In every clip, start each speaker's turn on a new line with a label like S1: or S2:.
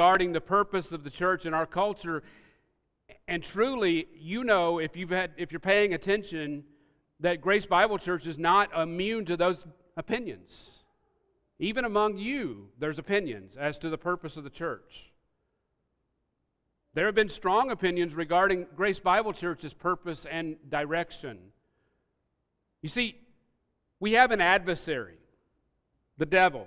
S1: regarding the purpose of the church in our culture. And truly, you know, if, you've had, if you're paying attention, that Grace Bible Church is not immune to those opinions. Even among you, there's opinions as to the purpose of the church. There have been strong opinions regarding Grace Bible Church's purpose and direction. You see, we have an adversary, the devil,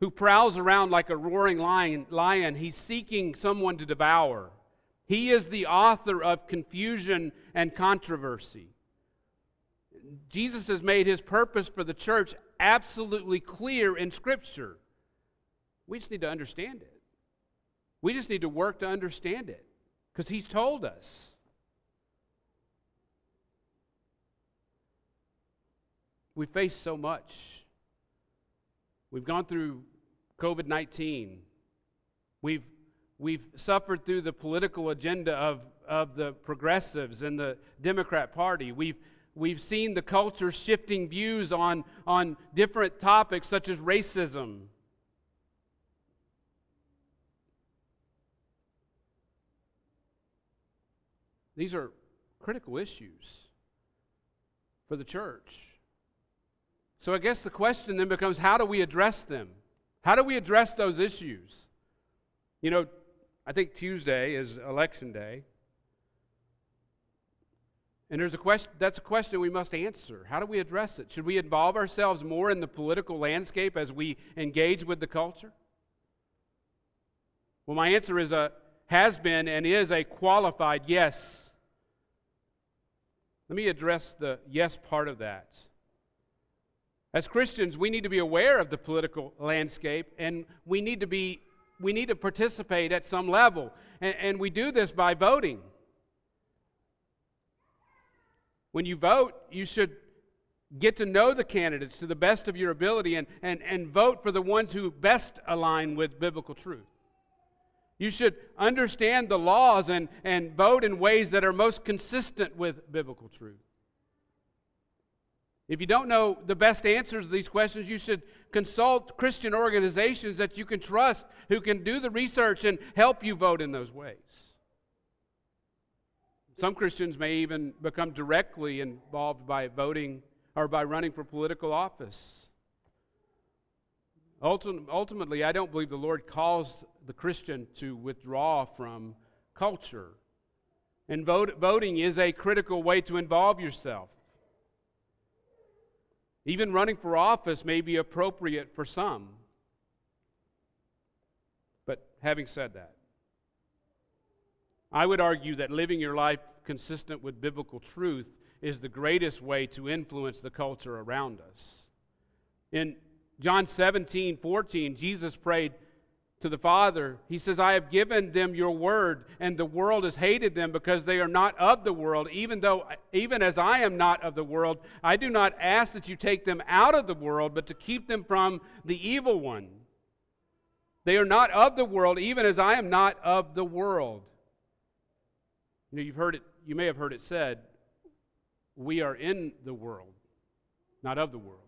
S1: who prowls around like a roaring lion. lion. He's seeking someone to devour. He is the author of confusion and controversy. Jesus has made his purpose for the church absolutely clear in Scripture. We just need to understand it. We just need to work to understand it because he's told us. We face so much. We've gone through COVID 19. We've, we've suffered through the political agenda of, of the progressives and the Democrat Party. We've, we've seen the culture shifting views on, on different topics such as racism. These are critical issues for the church. So I guess the question then becomes how do we address them? How do we address those issues? You know, I think Tuesday is election day. And there's a question that's a question we must answer. How do we address it? Should we involve ourselves more in the political landscape as we engage with the culture? Well, my answer is a has been and is a qualified yes. Let me address the yes part of that. As Christians, we need to be aware of the political landscape and we need to be we need to participate at some level. And, and we do this by voting. When you vote, you should get to know the candidates to the best of your ability and, and, and vote for the ones who best align with biblical truth. You should understand the laws and, and vote in ways that are most consistent with biblical truth. If you don't know the best answers to these questions, you should consult Christian organizations that you can trust who can do the research and help you vote in those ways. Some Christians may even become directly involved by voting or by running for political office. Ultimately, I don't believe the Lord calls the Christian to withdraw from culture. And vote, voting is a critical way to involve yourself. Even running for office may be appropriate for some. But having said that, I would argue that living your life consistent with biblical truth is the greatest way to influence the culture around us. In John 17, 14, Jesus prayed to the Father. He says, I have given them your word, and the world has hated them because they are not of the world, even though, even as I am not of the world. I do not ask that you take them out of the world, but to keep them from the evil one. They are not of the world, even as I am not of the world. You know, you've heard it, you may have heard it said, we are in the world, not of the world.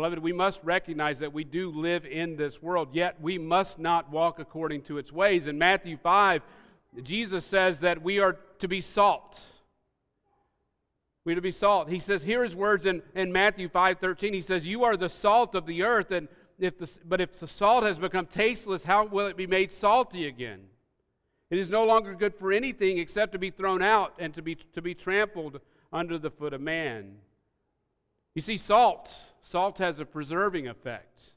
S1: Beloved, we must recognize that we do live in this world, yet we must not walk according to its ways. In Matthew 5, Jesus says that we are to be salt. We're to be salt. He says, here his words in, in Matthew 5 13. He says, You are the salt of the earth, and if the, but if the salt has become tasteless, how will it be made salty again? It is no longer good for anything except to be thrown out and to be, to be trampled under the foot of man. You see, salt Salt has a preserving effect.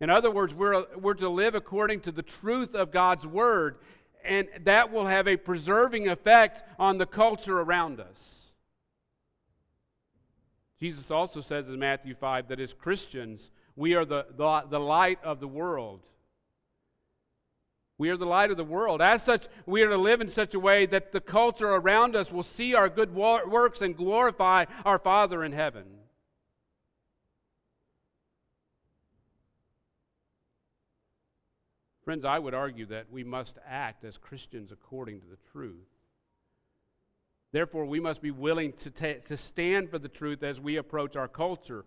S1: In other words, we're, we're to live according to the truth of God's word, and that will have a preserving effect on the culture around us. Jesus also says in Matthew 5 that as Christians, we are the, the, the light of the world. We are the light of the world. As such, we are to live in such a way that the culture around us will see our good works and glorify our Father in heaven. Friends, I would argue that we must act as Christians according to the truth. Therefore, we must be willing to, ta- to stand for the truth as we approach our culture.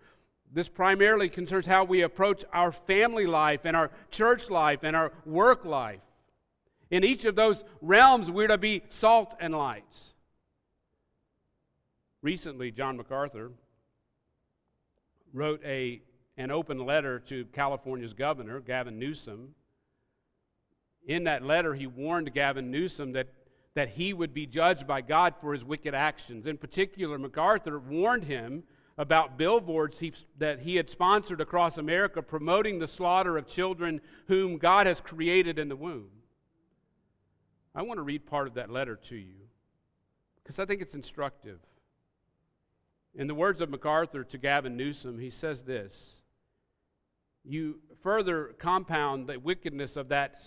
S1: This primarily concerns how we approach our family life and our church life and our work life. In each of those realms, we're to be salt and light. Recently, John MacArthur wrote a, an open letter to California's governor, Gavin Newsom. In that letter, he warned Gavin Newsom that, that he would be judged by God for his wicked actions. In particular, MacArthur warned him about billboards he, that he had sponsored across America promoting the slaughter of children whom God has created in the womb. I want to read part of that letter to you because I think it's instructive. In the words of MacArthur to Gavin Newsom, he says this You further compound the wickedness of that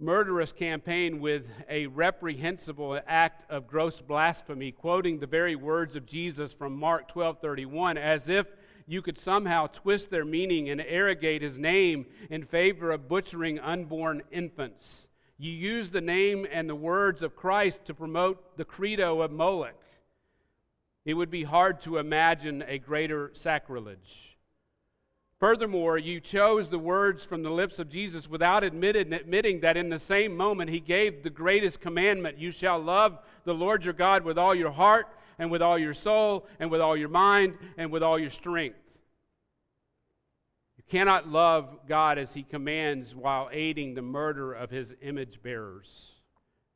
S1: murderous campaign with a reprehensible act of gross blasphemy, quoting the very words of Jesus from Mark 12:31 as if you could somehow twist their meaning and arrogate his name in favor of butchering unborn infants. You use the name and the words of Christ to promote the credo of Moloch. It would be hard to imagine a greater sacrilege. Furthermore, you chose the words from the lips of Jesus without admitting that in the same moment he gave the greatest commandment you shall love the Lord your God with all your heart, and with all your soul, and with all your mind, and with all your strength. You cannot love God as he commands while aiding the murder of his image bearers.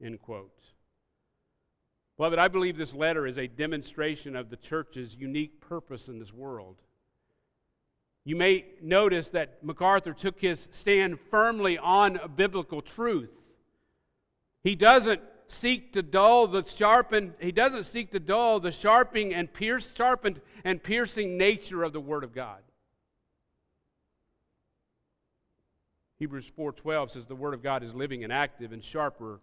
S1: End quote. Beloved, I believe this letter is a demonstration of the church's unique purpose in this world. You may notice that MacArthur took his stand firmly on biblical truth. He doesn't seek to dull the sharpened, he doesn't seek to dull the sharpening and pierce, sharpened and piercing nature of the Word of God. Hebrews 4:12 says the word of God is living and active and sharper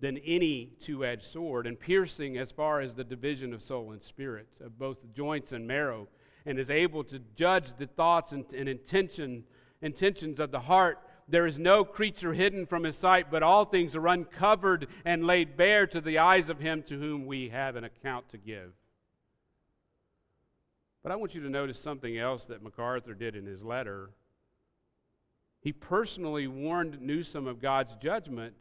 S1: than any two-edged sword and piercing as far as the division of soul and spirit of both joints and marrow and is able to judge the thoughts and, and intention, intentions of the heart. There is no creature hidden from his sight, but all things are uncovered and laid bare to the eyes of him to whom we have an account to give. But I want you to notice something else that MacArthur did in his letter. He personally warned Newsom of God's judgment.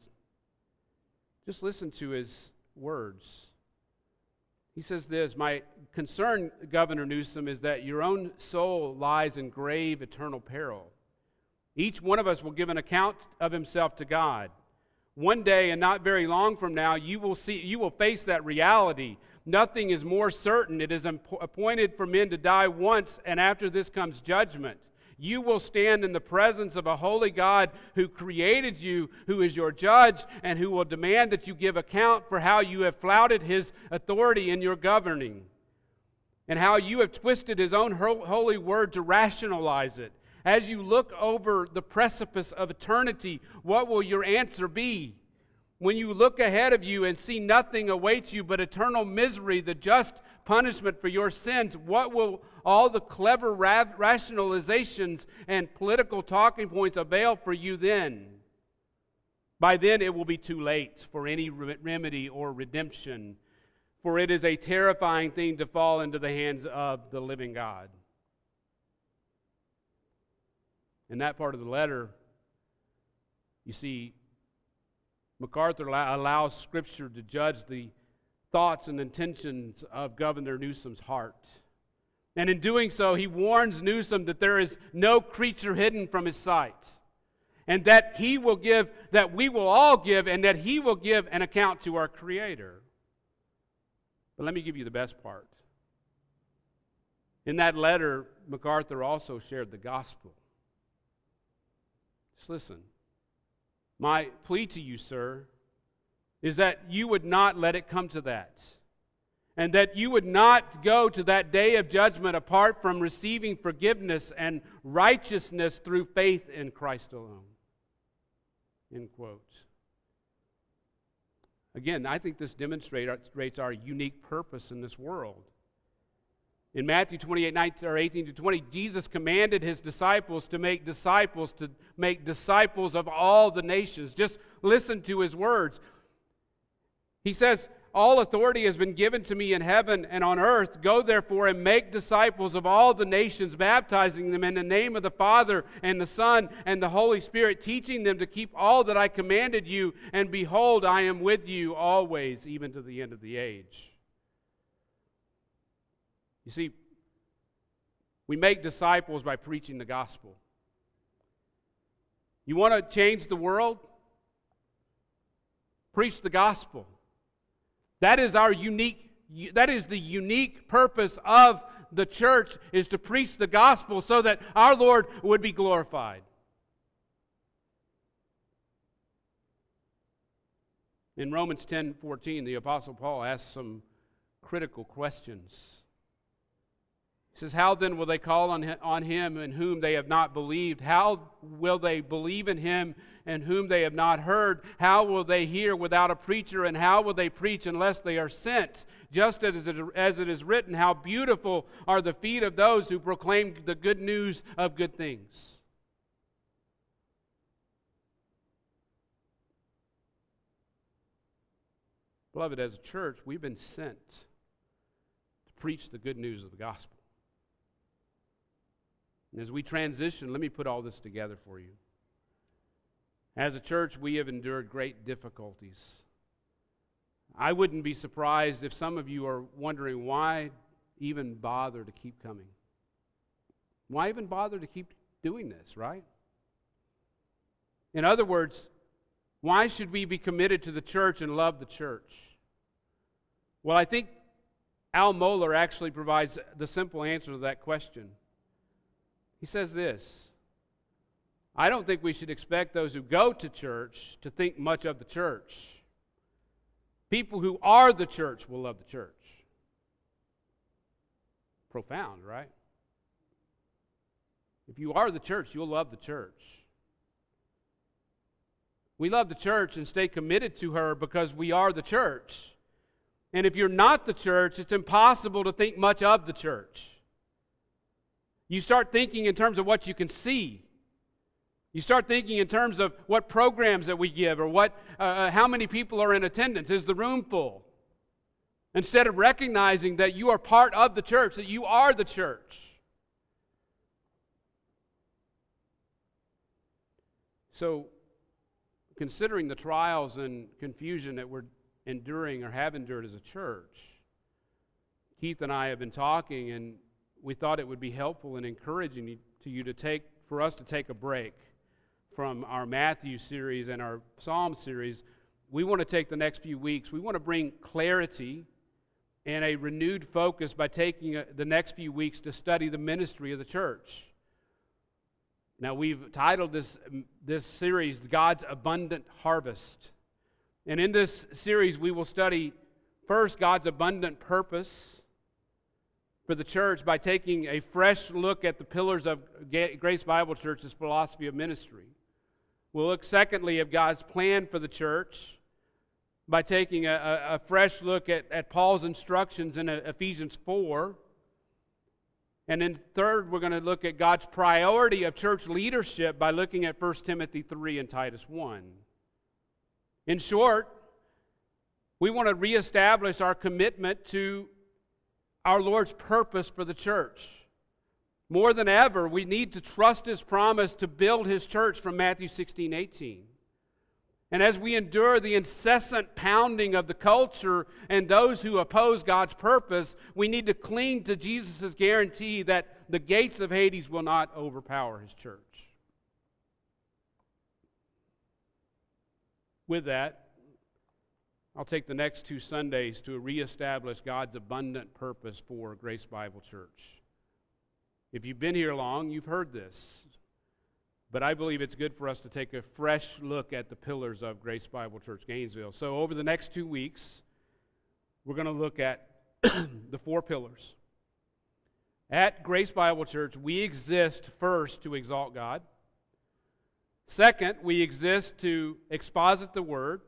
S1: Just listen to his words. He says this My concern, Governor Newsom, is that your own soul lies in grave eternal peril. Each one of us will give an account of himself to God. One day, and not very long from now, you will see you will face that reality. Nothing is more certain. It is appointed for men to die once, and after this comes judgment you will stand in the presence of a holy God who created you, who is your judge, and who will demand that you give account for how you have flouted his authority in your governing, and how you have twisted his own holy word to rationalize it. As you look over the precipice of eternity, what will your answer be? When you look ahead of you and see nothing awaits you but eternal misery, the just punishment for your sins, what will all the clever rationalizations and political talking points avail for you then. By then, it will be too late for any remedy or redemption, for it is a terrifying thing to fall into the hands of the living God. In that part of the letter, you see, MacArthur allows Scripture to judge the thoughts and intentions of Governor Newsom's heart. And in doing so, he warns Newsom that there is no creature hidden from his sight. And that he will give, that we will all give, and that he will give an account to our Creator. But let me give you the best part. In that letter, MacArthur also shared the gospel. Just listen. My plea to you, sir, is that you would not let it come to that and that you would not go to that day of judgment apart from receiving forgiveness and righteousness through faith in Christ alone. End quote. Again, I think this demonstrates our unique purpose in this world. In Matthew 28, 19, or 18 to 20, Jesus commanded his disciples to make disciples, to make disciples of all the nations. Just listen to his words. He says, all authority has been given to me in heaven and on earth. Go therefore and make disciples of all the nations, baptizing them in the name of the Father and the Son and the Holy Spirit, teaching them to keep all that I commanded you. And behold, I am with you always, even to the end of the age. You see, we make disciples by preaching the gospel. You want to change the world? Preach the gospel. That is our unique that is the unique purpose of the church is to preach the gospel so that our Lord would be glorified. In Romans 10:14, the apostle Paul asks some critical questions. He says, How then will they call on, on him in whom they have not believed? How will they believe in him and whom they have not heard? How will they hear without a preacher? And how will they preach unless they are sent? Just as it, as it is written, How beautiful are the feet of those who proclaim the good news of good things. Beloved, as a church, we've been sent to preach the good news of the gospel. And as we transition, let me put all this together for you. As a church, we have endured great difficulties. I wouldn't be surprised if some of you are wondering why even bother to keep coming. Why even bother to keep doing this, right? In other words, why should we be committed to the church and love the church? Well, I think Al Mohler actually provides the simple answer to that question. He says this I don't think we should expect those who go to church to think much of the church. People who are the church will love the church. Profound, right? If you are the church, you'll love the church. We love the church and stay committed to her because we are the church. And if you're not the church, it's impossible to think much of the church. You start thinking in terms of what you can see you start thinking in terms of what programs that we give or what, uh, uh, how many people are in attendance. Is the room full? Instead of recognizing that you are part of the church, that you are the church. So, considering the trials and confusion that we're enduring or have endured as a church, Keith and I have been talking, and we thought it would be helpful and encouraging to you to take, for us to take a break from our Matthew series and our Psalm series, we want to take the next few weeks, we want to bring clarity and a renewed focus by taking uh, the next few weeks to study the ministry of the church. Now, we've titled this, this series God's Abundant Harvest. And in this series, we will study first God's abundant purpose for the church by taking a fresh look at the pillars of Grace Bible Church's philosophy of ministry. We'll look, secondly, at God's plan for the church by taking a, a, fresh look at, at Paul's instructions in Ephesians 4. And then, third, we're going to look at God's priority of church leadership by looking at 1 Timothy 3 and Titus 1. In short, we want to reestablish our commitment to our Lord's purpose for the church. More than ever, we need to trust his promise to build his church from Matthew 16, 18. And as we endure the incessant pounding of the culture and those who oppose God's purpose, we need to cling to Jesus' guarantee that the gates of Hades will not overpower his church. With that, I'll take the next two Sundays to reestablish God's abundant purpose for Grace Bible Church. If you've been here long, you've heard this. But I believe it's good for us to take a fresh look at the pillars of Grace Bible Church Gainesville. So, over the next two weeks, we're going to look at the four pillars. At Grace Bible Church, we exist first to exalt God. Second, we exist to exposit the Word.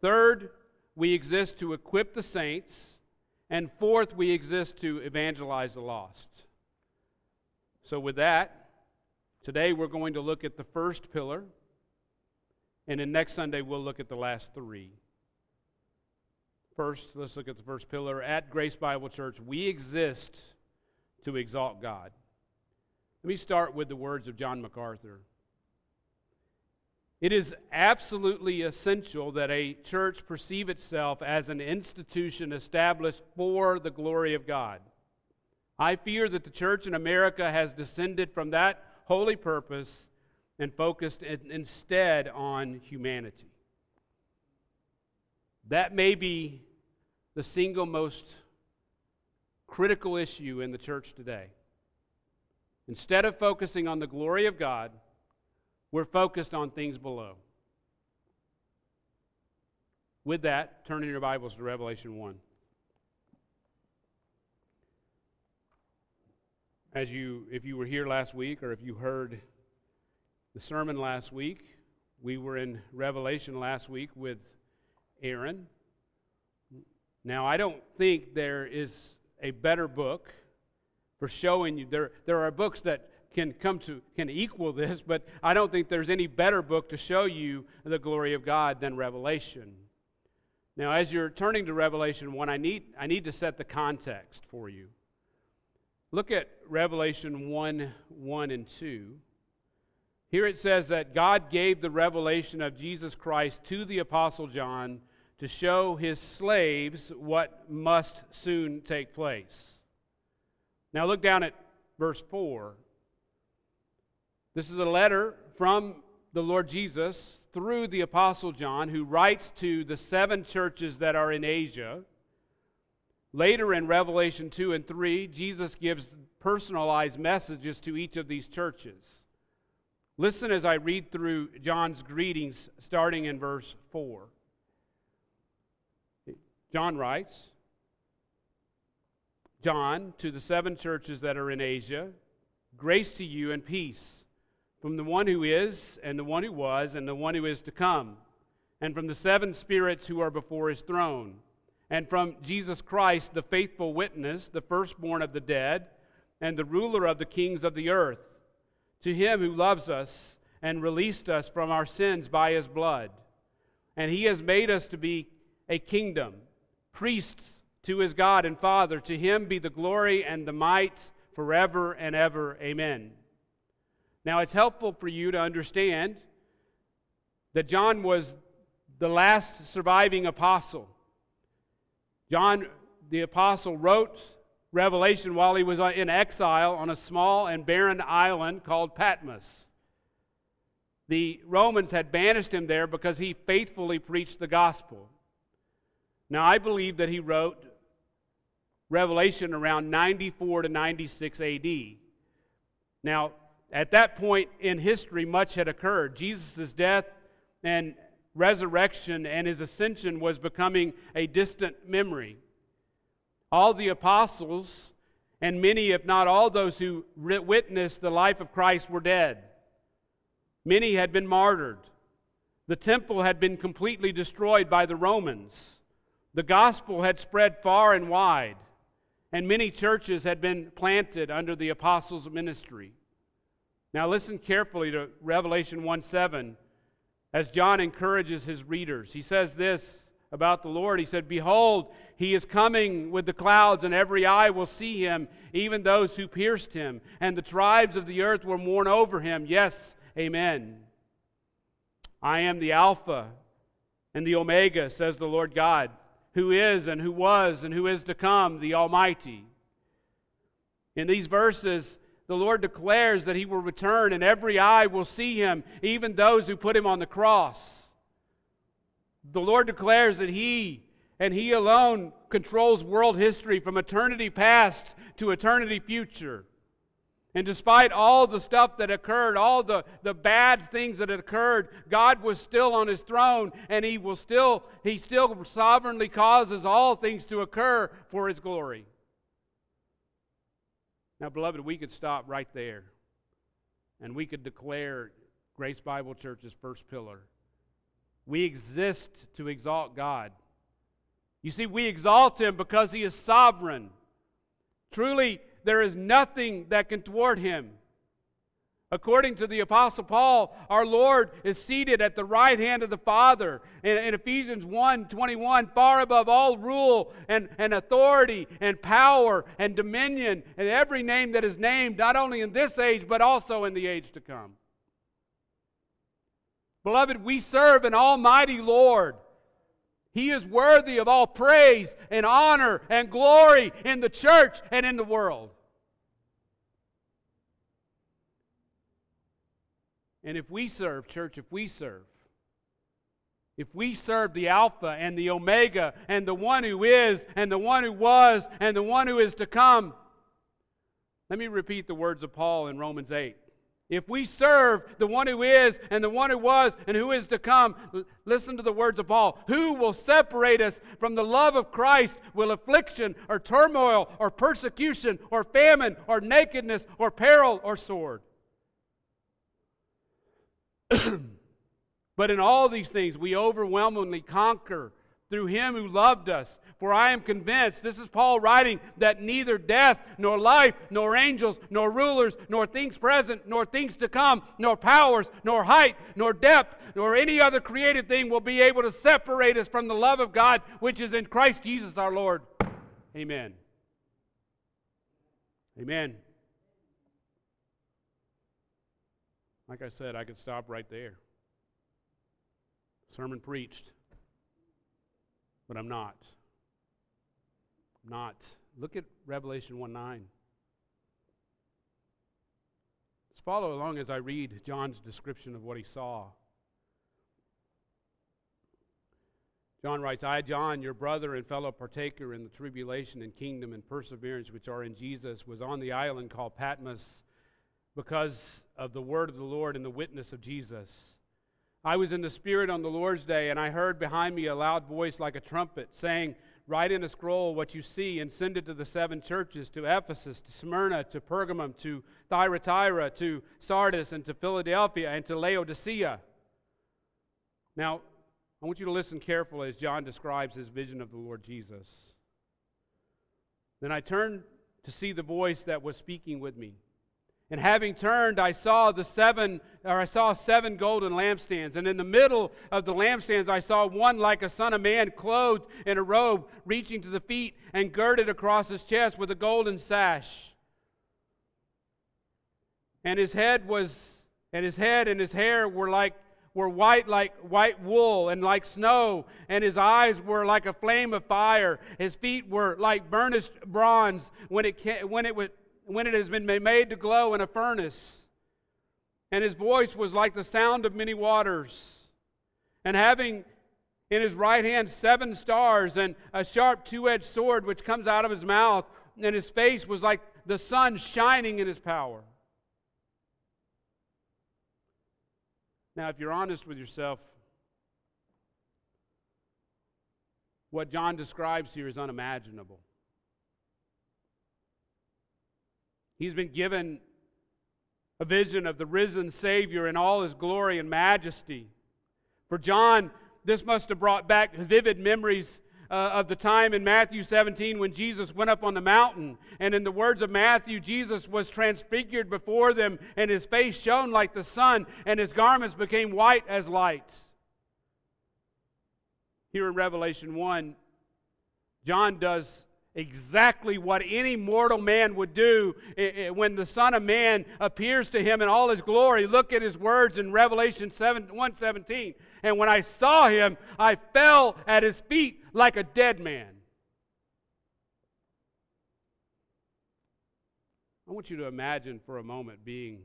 S1: Third, we exist to equip the saints. And fourth, we exist to evangelize the lost. So, with that, today we're going to look at the first pillar, and then next Sunday we'll look at the last three. First, let's look at the first pillar. At Grace Bible Church, we exist to exalt God. Let me start with the words of John MacArthur. It is absolutely essential that a church perceive itself as an institution established for the glory of God. I fear that the church in America has descended from that holy purpose and focused instead on humanity. That may be the single most critical issue in the church today. Instead of focusing on the glory of God, we're focused on things below. With that, turn in your Bibles to Revelation 1. As you, if you were here last week or if you heard the sermon last week, we were in Revelation last week with Aaron. Now, I don't think there is a better book for showing you. There, there are books that can come to can equal this, but I don't think there's any better book to show you the glory of God than Revelation. Now, as you're turning to Revelation 1, I need, I need to set the context for you. Look at Revelation 1 1 and 2. Here it says that God gave the revelation of Jesus Christ to the Apostle John to show his slaves what must soon take place. Now look down at verse 4. This is a letter from the Lord Jesus through the Apostle John, who writes to the seven churches that are in Asia. Later in Revelation 2 and 3, Jesus gives personalized messages to each of these churches. Listen as I read through John's greetings starting in verse 4. John writes John, to the seven churches that are in Asia, grace to you and peace from the one who is, and the one who was, and the one who is to come, and from the seven spirits who are before his throne, and from Jesus Christ, the faithful witness, the firstborn of the dead, and the ruler of the kings of the earth, to him who loves us and released us from our sins by his blood. And he has made us to be a kingdom priests to his God and Father. To him be the glory and the might forever and ever. Amen. Now, it's helpful for you to understand that John was the last surviving apostle. John, the apostle, wrote Revelation while he was uh, in exile on a small and barren island called Patmos. The Romans had banished him there because he faithfully preached the gospel. Now, I believe that he wrote Revelation around 94 to 96 AD. Now, at that point in history, much had occurred. Jesus' death and resurrection and his ascension was becoming a distant memory. All the apostles and many, if not all, those who witnessed the life of Christ were dead. Many had been martyred. The temple had been completely destroyed by the Romans. The gospel had spread far and wide, and many churches had been planted under the apostles' ministry. Now, listen carefully to Revelation 1 7 as John encourages his readers. He says this about the Lord. He said, Behold, he is coming with the clouds, and every eye will see him, even those who pierced him, and the tribes of the earth will mourn over him. Yes, amen. I am the Alpha and the Omega, says the Lord God who is and who was and who is to come, the Almighty. In these verses, the Lord declares that He will return and every eye will see Him, even those who put Him on the cross. The Lord declares that He and He alone controls world history from eternity past to eternity future. And despite all the stuff that occurred, all the, the bad things that occurred, God was still on his throne and he will still he still sovereignly causes all things to occur for his glory. Now, beloved, we could stop right there and we could declare Grace Bible Church's first pillar. We exist to exalt God. You see, we exalt him because he is sovereign. Truly, there is nothing that can thwart him. According to the Apostle Paul, our Lord is seated at the right hand of the Father. In, in, Ephesians 1 21, far above all rule and, and authority and power and dominion and every name that is named, not only in this age, but also in the age to come. Beloved, we serve an almighty Lord. He is worthy of all praise and honor and glory in the church and in the world. And if we serve, church, if we serve, if we serve the Alpha and the Omega and the one who is and the one who was and the one who is to come, let me repeat the words of Paul in Romans 8. If we serve the one who is and the one who was and who is to come, listen to the words of Paul. Who will separate us from the love of Christ? Will affliction or turmoil or persecution or famine or nakedness or peril or sword? but in all these things, we overwhelmingly conquer through him who loved us. For I am convinced, this is Paul writing, that neither death, nor life, nor angels, nor rulers, nor things present, nor things to come, nor powers, nor height, nor depth, nor any other created thing will be able to separate us from the love of God which is in Christ Jesus our Lord. Amen. Amen. Like I said, I could stop right there. Sermon preached. But I'm not. Not. Look at Revelation 1 9. Just follow along as I read John's description of what he saw. John writes, I, John, your brother and fellow partaker in the tribulation and kingdom and perseverance which are in Jesus, was on the island called Patmos because of the word of the Lord and the witness of Jesus. I was in the Spirit on the Lord's day, and I heard behind me a loud voice like a trumpet saying, Write in a scroll what you see and send it to the seven churches to Ephesus, to Smyrna, to Pergamum, to Thyatira, to Sardis, and to Philadelphia, and to Laodicea. Now, I want you to listen carefully as John describes his vision of the Lord Jesus. Then I turned to see the voice that was speaking with me. And having turned, I saw the seven, or I saw seven golden lampstands. And in the middle of the lampstands, I saw one like a son of man, clothed in a robe, reaching to the feet, and girded across his chest with a golden sash. And his head was, and his head and his hair were like were white like white wool and like snow, and his eyes were like a flame of fire. His feet were like burnished bronze when it, when it, when it has been made to glow in a furnace. And his voice was like the sound of many waters. And having in his right hand seven stars and a sharp two edged sword which comes out of his mouth, and his face was like the sun shining in his power. Now, if you're honest with yourself, what John describes here is unimaginable. He's been given a vision of the risen Savior in all his glory and majesty. For John, this must have brought back vivid memories uh, of the time in Matthew 17 when Jesus went up on the mountain. And in the words of Matthew, Jesus was transfigured before them, and his face shone like the sun, and his garments became white as light. Here in Revelation 1, John does exactly what any mortal man would do eh, eh, when the Son of Man appears to him in all his glory. Look at his words in Revelation 7, 117. And when I saw him, I fell at his feet like a dead man. I want you to imagine for a moment being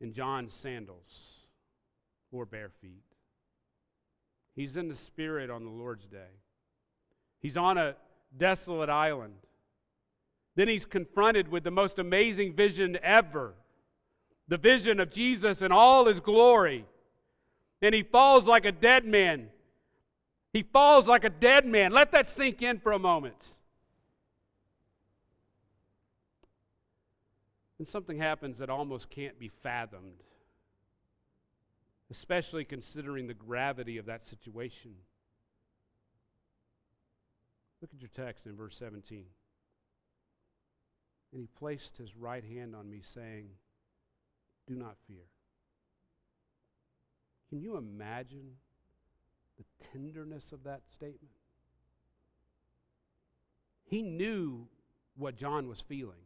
S1: in John's sandals or bare feet. He's in the Spirit on the Lord's day. He's on a desolate island. Then he's confronted with the most amazing vision ever the vision of Jesus in all his glory. And he falls like a dead man. He falls like a dead man. Let that sink in for a moment. And something happens that almost can't be fathomed, especially considering the gravity of that situation. Look at your text in verse 17. And he placed his right hand on me, saying, do not fear. Can you imagine the tenderness of that statement? He knew what John was feeling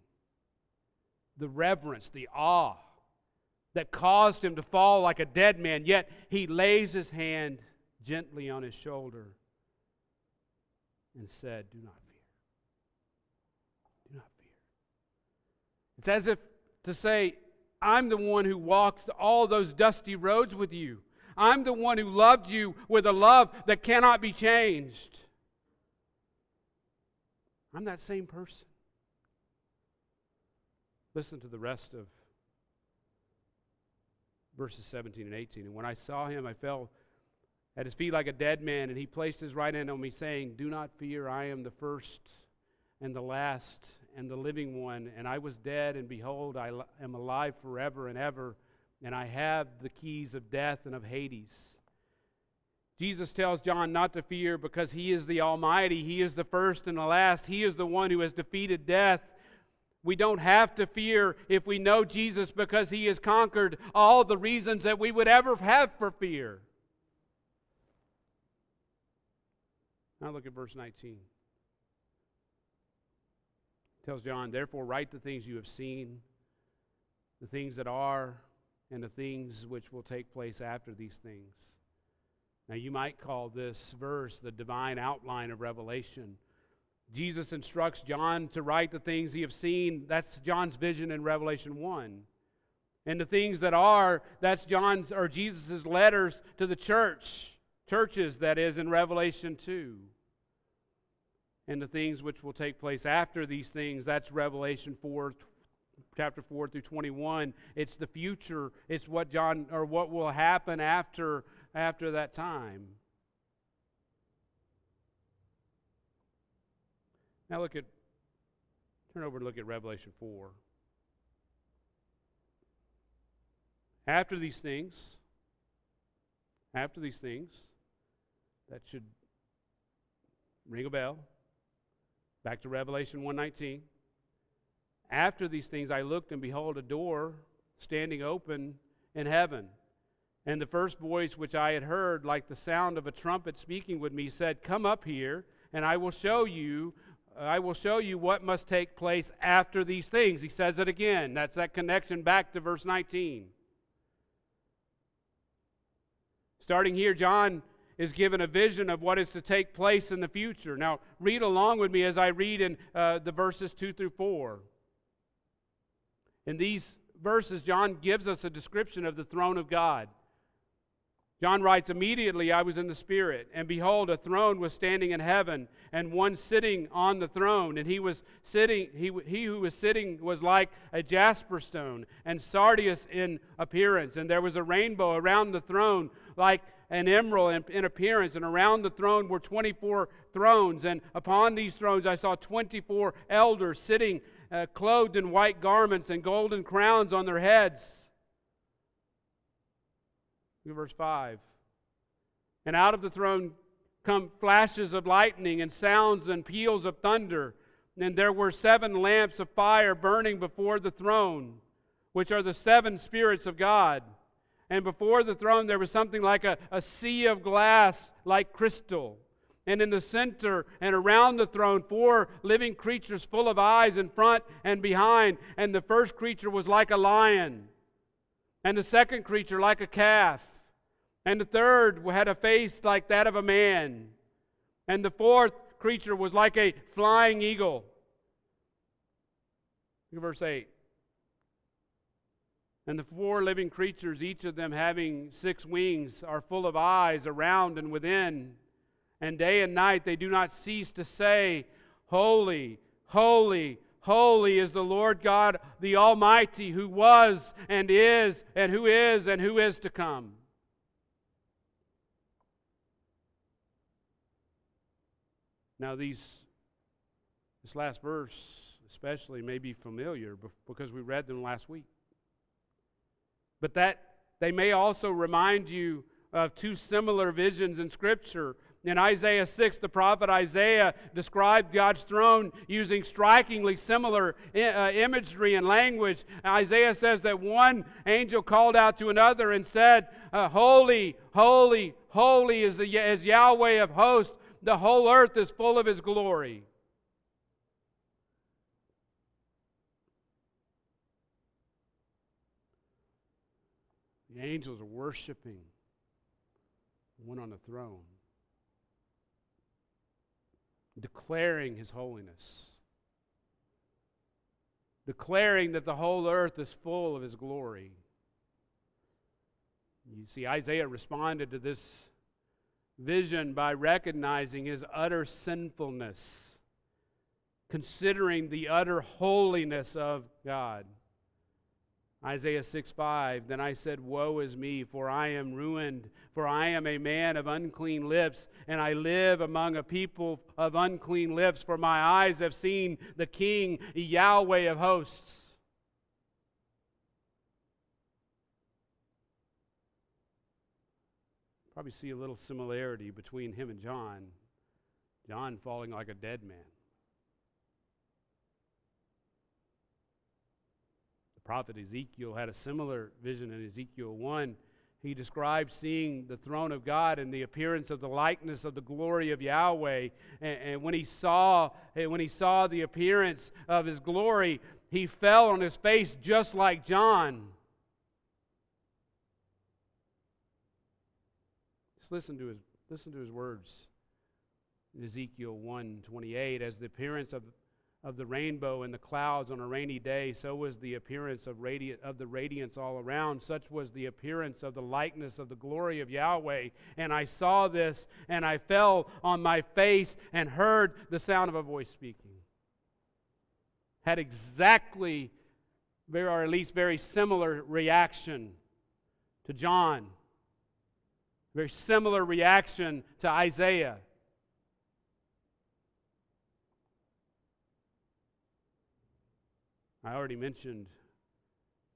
S1: the reverence, the awe that caused him to fall like a dead man, yet he lays his hand gently on his shoulder and said, Do not fear. Do not fear. It's as if to say, I'm the one who walked all those dusty roads with you. I'm the one who loved you with a love that cannot be changed. I'm that same person. Listen to the rest of verses 17 and 18. And when I saw him, I fell at his feet like a dead man, and he placed his right hand on me, saying, Do not fear, I am the first and the last and the living one. And I was dead, and behold, I am alive forever and ever, and I have the keys of death and of Hades. Jesus tells John not to fear because he is the Almighty. He is the first and the last. He is the one who has defeated death. We don't have to fear if we know Jesus because he has conquered all the reasons that we would ever have for fear. Now look at verse 19. It tells John, Therefore, write the things you have seen, the things that are, and the things which will take place after these things. Now, you might call this verse the divine outline of Revelation. Jesus instructs John to write the things he has seen. That's John's vision in Revelation 1. And the things that are, that's John's or Jesus' letters to the church, churches, that is, in Revelation 2 and the things which will take place after these things. That's Revelation 4, chapter 4 through 21. It's the future. It's what John, or what will happen after, after that time. Now look at, turn over and look at Revelation 4. After these things, after these things, that should ring a bell. Back to Revelation 119. After these things I looked and behold a door standing open in heaven. And the first voice which I had heard, like the sound of a trumpet speaking with me, said, Come up here, and I will show you. I will show you what must take place after these things. He says it again. That's that connection back to verse 19. Starting here, John is given a vision of what is to take place in the future. Now, read along with me as I read in uh, the verses 2 through 4. In these verses, John gives us a description of the throne of God. John writes, Immediately I was in the Spirit, and behold, a throne was standing in heaven, and one sitting on the throne. And he was sitting, he, he who was sitting was like a jasper stone, and sardius in appearance. And there was a rainbow around the throne, like an emerald in, in appearance. And around the throne were 24 thrones. And upon these thrones I saw 24 elders sitting, uh, clothed in white garments and golden crowns on their heads verse 5. And out of the throne come flashes of lightning and sounds and peals of thunder. And there were seven lamps of fire burning before the throne, which are the seven spirits of God. And before the throne there was something like a, a sea of glass, like crystal. And in the center and around the throne, four living creatures full of eyes in front and behind. And the first creature was like a lion, and the second creature like a calf and the third had a face like that of a man. And the fourth creature was like a flying eagle. Look at verse 8. And the four living creatures, each of them having six wings, are full of eyes around and within. And day and night they do not cease to say, Holy, holy, holy is the Lord God the Almighty, who was and is and who is and who is to come. Now, these, this last verse, especially, may be familiar because we read them last week. But that they may also remind you of two similar visions in Scripture In Isaiah 6, the prophet Isaiah described God's throne using strikingly similar uh, imagery and language. Isaiah says that one angel called out to another and said, uh, Holy, holy, holy is, the, is Yahweh of hosts. The whole earth is full of his glory. Angels are worshiping one on the throne declaring his holiness, declaring that the whole earth is full of his glory. You see, Isaiah responded to this vision by recognizing his utter sinfulness, considering the utter holiness of God. Isaiah 6 5, then I said, Woe is me, for I am ruined, for I am a man of unclean lips, and I live among a people of unclean lips, for my eyes have seen the King, Yahweh of hosts. Probably see a little similarity between him and John. John falling like a dead man. Prophet Ezekiel had a similar vision in Ezekiel 1. He described seeing the throne of God and the appearance of the likeness of the glory of Yahweh. And, and when he saw eh, when he saw the appearance of his glory, he fell on his face just like John. Just listen to his listen to his words. In Ezekiel 1:28 as the appearance of of the rainbow and the clouds on a rainy day, so was the appearance of, radi- of the radiance all around. Such was the appearance of the likeness of the glory of Yahweh. And I saw this, and I fell on my face and heard the sound of a voice speaking. Had exactly, very, or at least very similar reaction to John. Very similar reaction to Isaiah. I already mentioned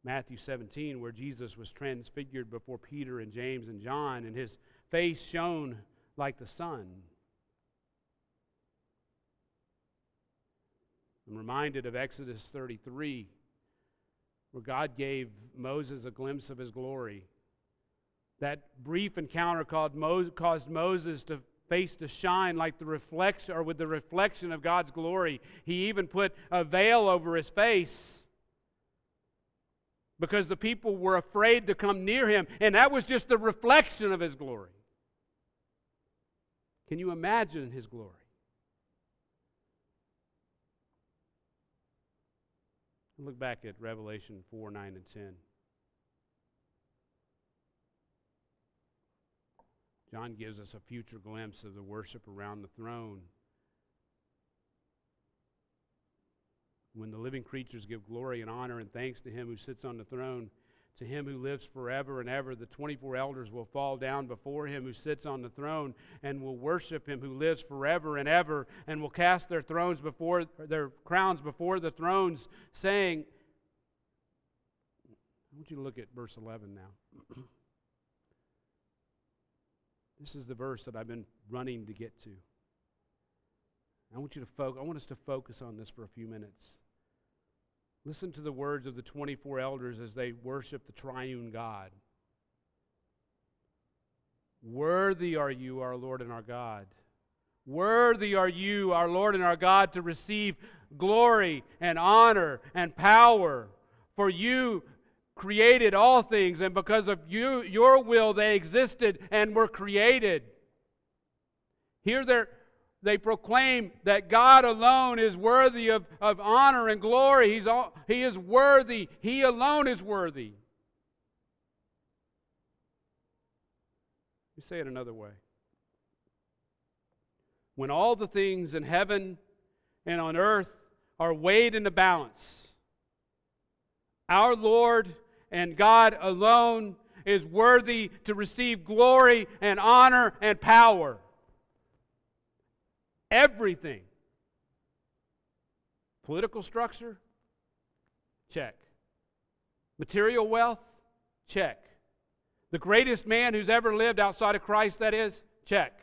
S1: Matthew 17, where Jesus was transfigured before Peter and James and John, and his face shone like the sun. I'm reminded of Exodus 33, where God gave Moses a glimpse of his glory. That brief encounter caused Moses to face to shine like the reflection or with the reflection of God's glory. He even put a veil over his face because the people were afraid to come near him, and that was just the reflection of his glory. Can you imagine his glory? Look back at Revelation 4 9 and 10. John gives us a future glimpse of the worship around the throne. When the living creatures give glory and honor and thanks to him who sits on the throne, to him who lives forever and ever, the 24 elders will fall down before him who sits on the throne and will worship him who lives forever and ever and will cast their thrones before their crowns before the thrones saying I want you to look at verse 11 now. This is the verse that I've been running to get to. I want you to focus, I want us to focus on this for a few minutes. Listen to the words of the 24 elders as they worship the triune God. Worthy are you, our Lord and our God. Worthy are you, our Lord and our God, to receive glory and honor and power. For you created all things, and because of you, your will, they existed and were created. Here they proclaim that God alone is worthy of, of honor and glory. He's all, he is worthy. He alone is worthy. You say it another way. When all the things in heaven and on earth are weighed in the balance, our Lord and God alone is worthy to receive glory and honor and power. Everything. Political structure? Check. Material wealth? Check. The greatest man who's ever lived outside of Christ, that is? Check.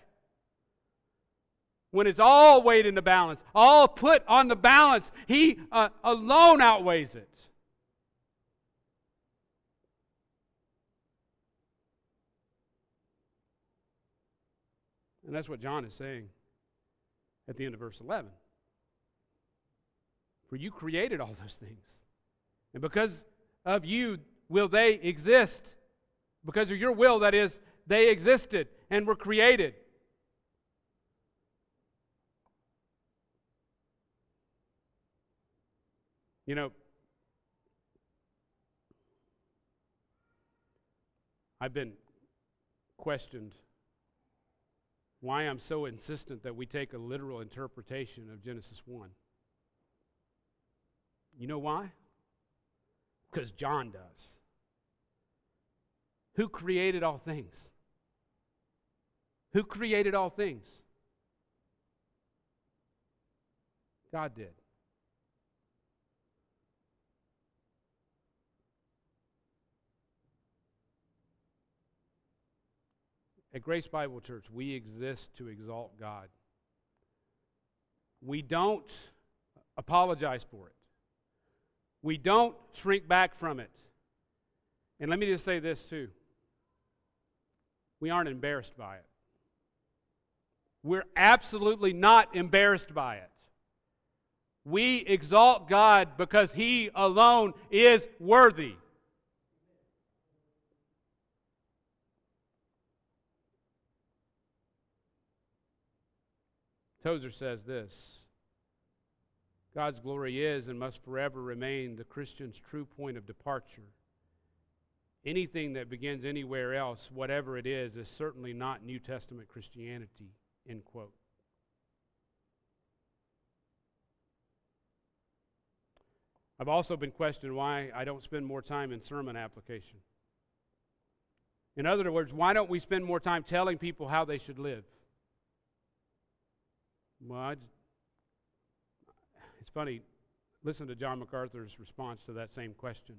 S1: when it's all weighed in the balance, all put on the balance, He uh, alone outweighs it. And that's what John is saying at the end of verse 11. For you created all those things. And because of you will they exist. Because of your will, that is, they existed and were created. You know, I've been questioned why I'm so insistent that we take a literal interpretation of Genesis 1. You know why? Because John does. Who created all things? Who created all things? God did. At Grace Bible Church, we exist to exalt God. We don't apologize for it. We don't shrink back from it. And let me just say this too we aren't embarrassed by it. We're absolutely not embarrassed by it. We exalt God because He alone is worthy. Tozer says this God's glory is and must forever remain the Christian's true point of departure. Anything that begins anywhere else, whatever it is, is certainly not New Testament Christianity. End quote. I've also been questioned why I don't spend more time in sermon application. In other words, why don't we spend more time telling people how they should live? Well, I, it's funny. Listen to John MacArthur's response to that same question.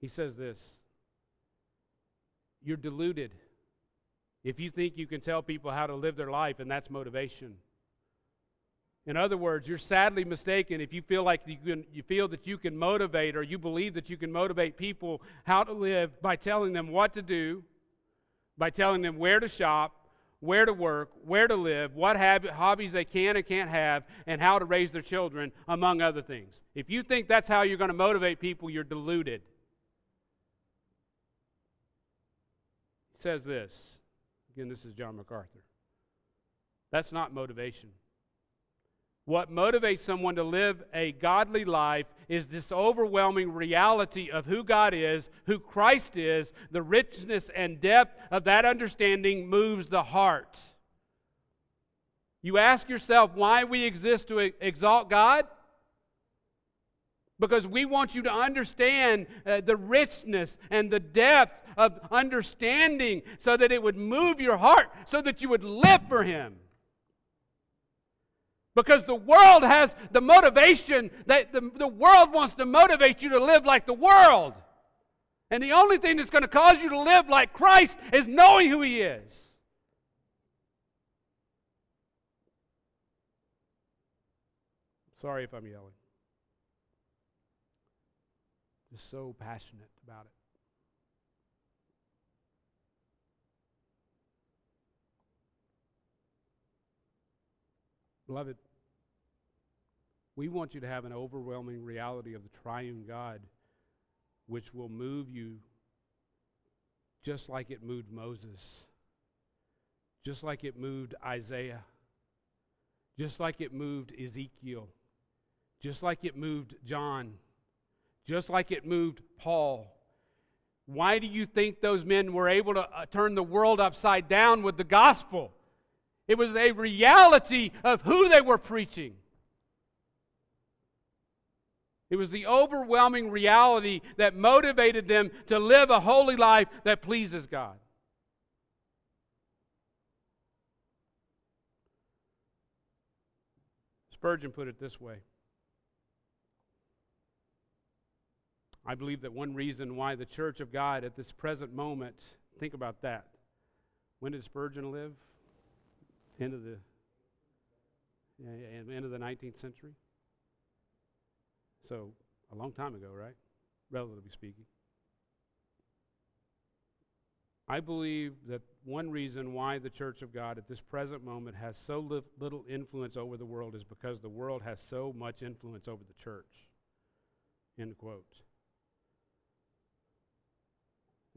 S1: He says this You're deluded if you think you can tell people how to live their life and that's motivation. In other words, you're sadly mistaken if you feel like you, can, you feel that you can motivate or you believe that you can motivate people how to live by telling them what to do, by telling them where to shop, where to work, where to live, what hobbies they can and can't have, and how to raise their children, among other things. If you think that's how you're going to motivate people, you're deluded. He says this. Again, this is John MacArthur. That's not motivation. What motivates someone to live a godly life is this overwhelming reality of who God is, who Christ is. The richness and depth of that understanding moves the heart. You ask yourself why we exist to exalt God? Because we want you to understand uh, the richness and the depth of understanding so that it would move your heart, so that you would live for Him. Because the world has the motivation that the, the world wants to motivate you to live like the world. And the only thing that's going to cause you to live like Christ is knowing who He is. Sorry if I'm yelling. Just so passionate about it. Beloved, we want you to have an overwhelming reality of the triune God, which will move you just like it moved Moses, just like it moved Isaiah, just like it moved Ezekiel, just like it moved John, just like it moved Paul. Why do you think those men were able to uh, turn the world upside down with the gospel? It was a reality of who they were preaching. It was the overwhelming reality that motivated them to live a holy life that pleases God. Spurgeon put it this way I believe that one reason why the church of God at this present moment, think about that. When did Spurgeon live? End of the end of the 19th century. So, a long time ago, right? Relatively speaking. I believe that one reason why the Church of God at this present moment has so li- little influence over the world is because the world has so much influence over the church. End quote.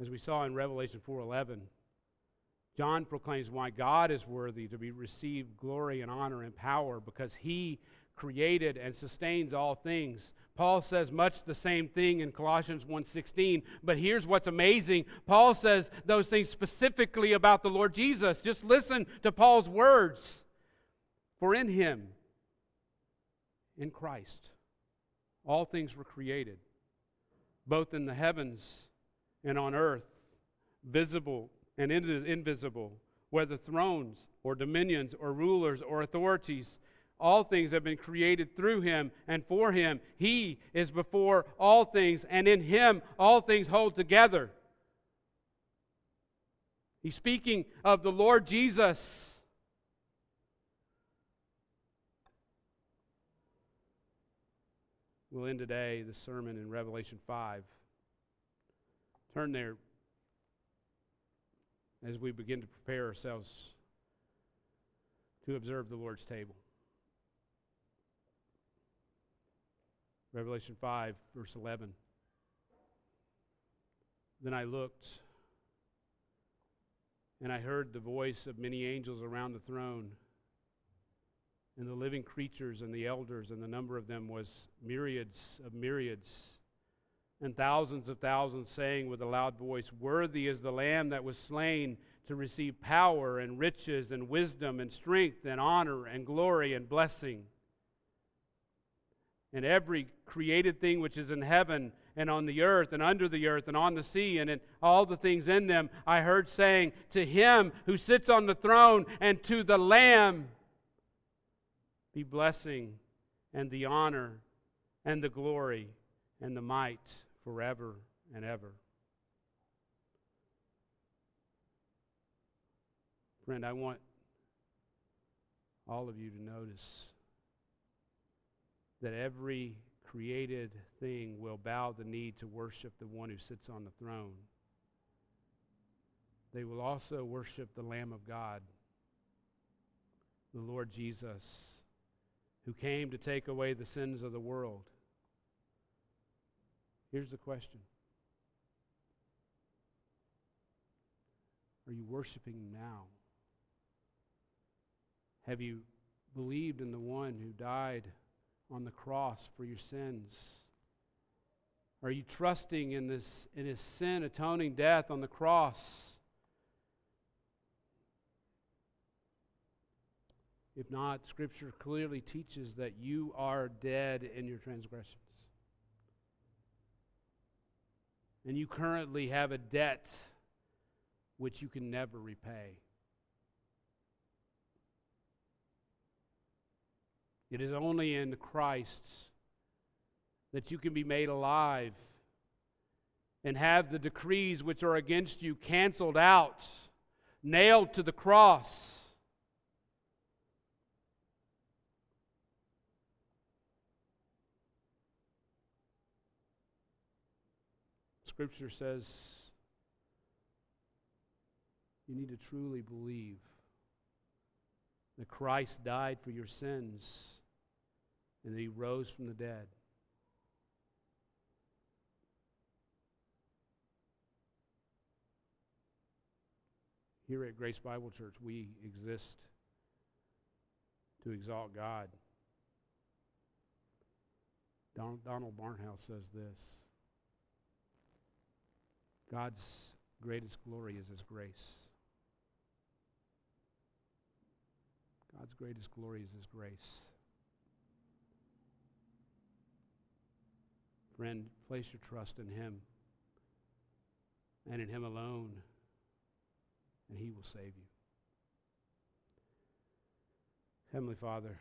S1: As we saw in Revelation 4:11, John proclaims why God is worthy to be received glory and honor and power because he created and sustains all things. Paul says much the same thing in Colossians 1:16, but here's what's amazing. Paul says those things specifically about the Lord Jesus. Just listen to Paul's words. For in him in Christ all things were created, both in the heavens and on earth, visible and invisible, whether thrones or dominions or rulers or authorities all things have been created through him and for him. He is before all things, and in him all things hold together. He's speaking of the Lord Jesus. We'll end today the sermon in Revelation 5. Turn there as we begin to prepare ourselves to observe the Lord's table. Revelation 5, verse 11. Then I looked, and I heard the voice of many angels around the throne, and the living creatures and the elders, and the number of them was myriads of myriads, and thousands of thousands, saying with a loud voice, Worthy is the Lamb that was slain to receive power and riches and wisdom and strength and honor and glory and blessing. And every created thing which is in heaven and on the earth and under the earth and on the sea and in all the things in them, I heard saying, To him who sits on the throne and to the Lamb be blessing and the honor and the glory and the might forever and ever. Friend, I want all of you to notice that every created thing will bow the knee to worship the one who sits on the throne. They will also worship the Lamb of God, the Lord Jesus, who came to take away the sins of the world. Here's the question Are you worshiping now? Have you believed in the one who died? on the cross for your sins? Are you trusting in this in his sin atoning death on the cross? If not, Scripture clearly teaches that you are dead in your transgressions. And you currently have a debt which you can never repay. It is only in Christ that you can be made alive and have the decrees which are against you canceled out, nailed to the cross. Scripture says you need to truly believe that Christ died for your sins and that he rose from the dead. Here at Grace Bible Church, we exist to exalt God. Donald Barnhouse says this God's greatest glory is His grace. God's greatest glory is His grace. Friend, place your trust in Him and in Him alone, and He will save you. Heavenly Father,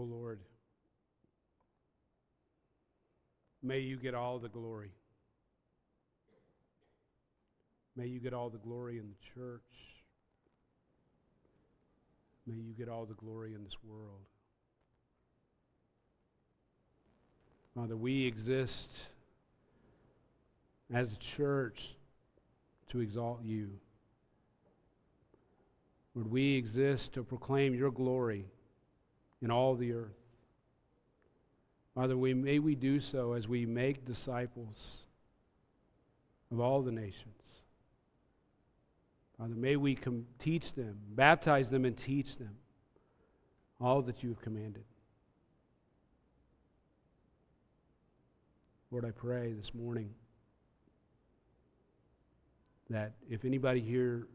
S1: O oh Lord, may you get all the glory. May you get all the glory in the church. May you get all the glory in this world. Father, we exist as a church to exalt you. Would we exist to proclaim your glory in all the earth. Father, we, may we do so as we make disciples of all the nations. Father, may we com- teach them, baptize them, and teach them all that you have commanded. Lord, I pray this morning that if anybody here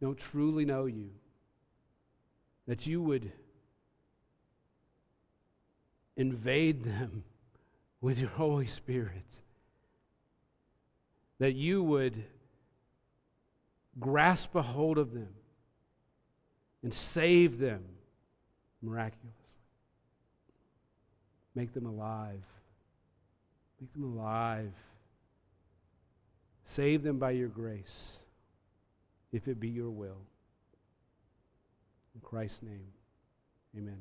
S1: don't truly know you, that you would invade them with your Holy Spirit. That you would grasp a hold of them and save them miraculously. Make them alive. Make them alive. Save them by your grace, if it be your will. In Christ's name, amen.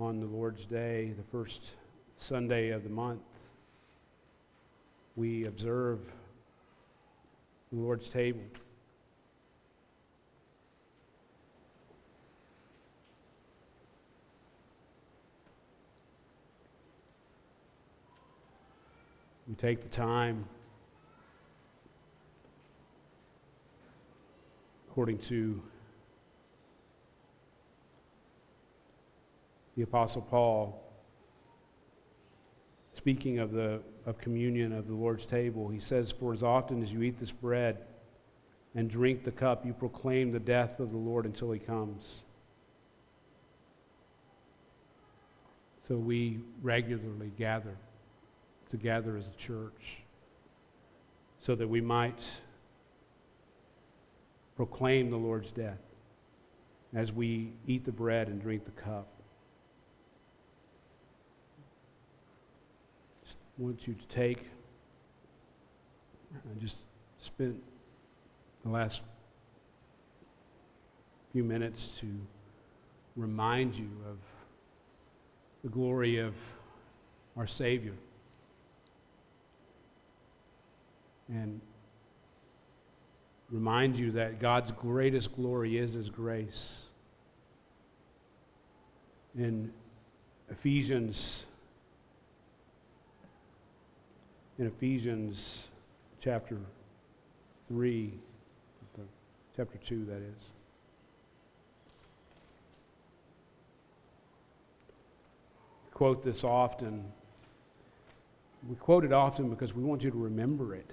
S1: On the Lord's Day, the first Sunday of the month, we observe the Lord's table. We take the time according to the Apostle Paul, speaking of the of communion of the Lord's table, he says, For as often as you eat this bread and drink the cup, you proclaim the death of the Lord until he comes. So we regularly gather together as a church so that we might proclaim the Lord's death as we eat the bread and drink the cup. Want you to take I just spent the last few minutes to remind you of the glory of our Savior. And remind you that God's greatest glory is His grace. In Ephesians in Ephesians chapter 3, chapter 2, that is. quote this often. We quote it often because we want you to remember it.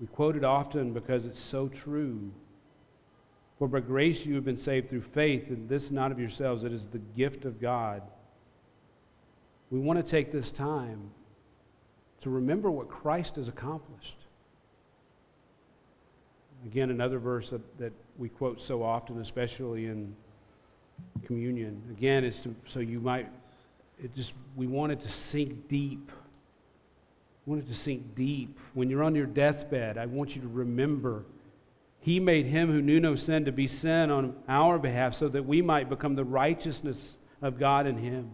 S1: We quote it often because it's so true. For by grace you have been saved through faith, and this not of yourselves, it is the gift of God we want to take this time to remember what Christ has accomplished. Again, another verse that, that we quote so often, especially in communion. Again, is to, so you might, it just, we want it to sink deep. We want it to sink deep. When you're on your deathbed, I want you to remember He made Him who knew no sin to be sin on our behalf so that we might become the righteousness of God in Him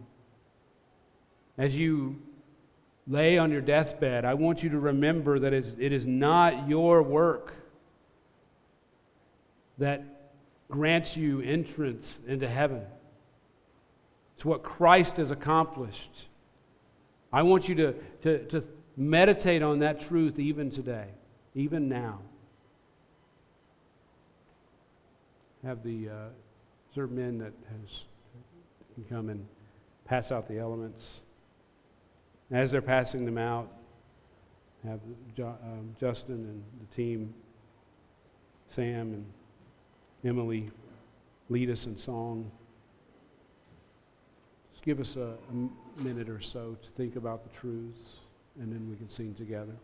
S1: as you lay on your deathbed, I want you to remember that it is not your work that grants you entrance into heaven. It's what Christ has accomplished. I want you to, to, to meditate on that truth even today, even now. Have the uh, serve men that has can come and pass out the elements. As they're passing them out, have um, Justin and the team, Sam and Emily, lead us in song. Just give us a minute or so to think about the truths, and then we can sing together.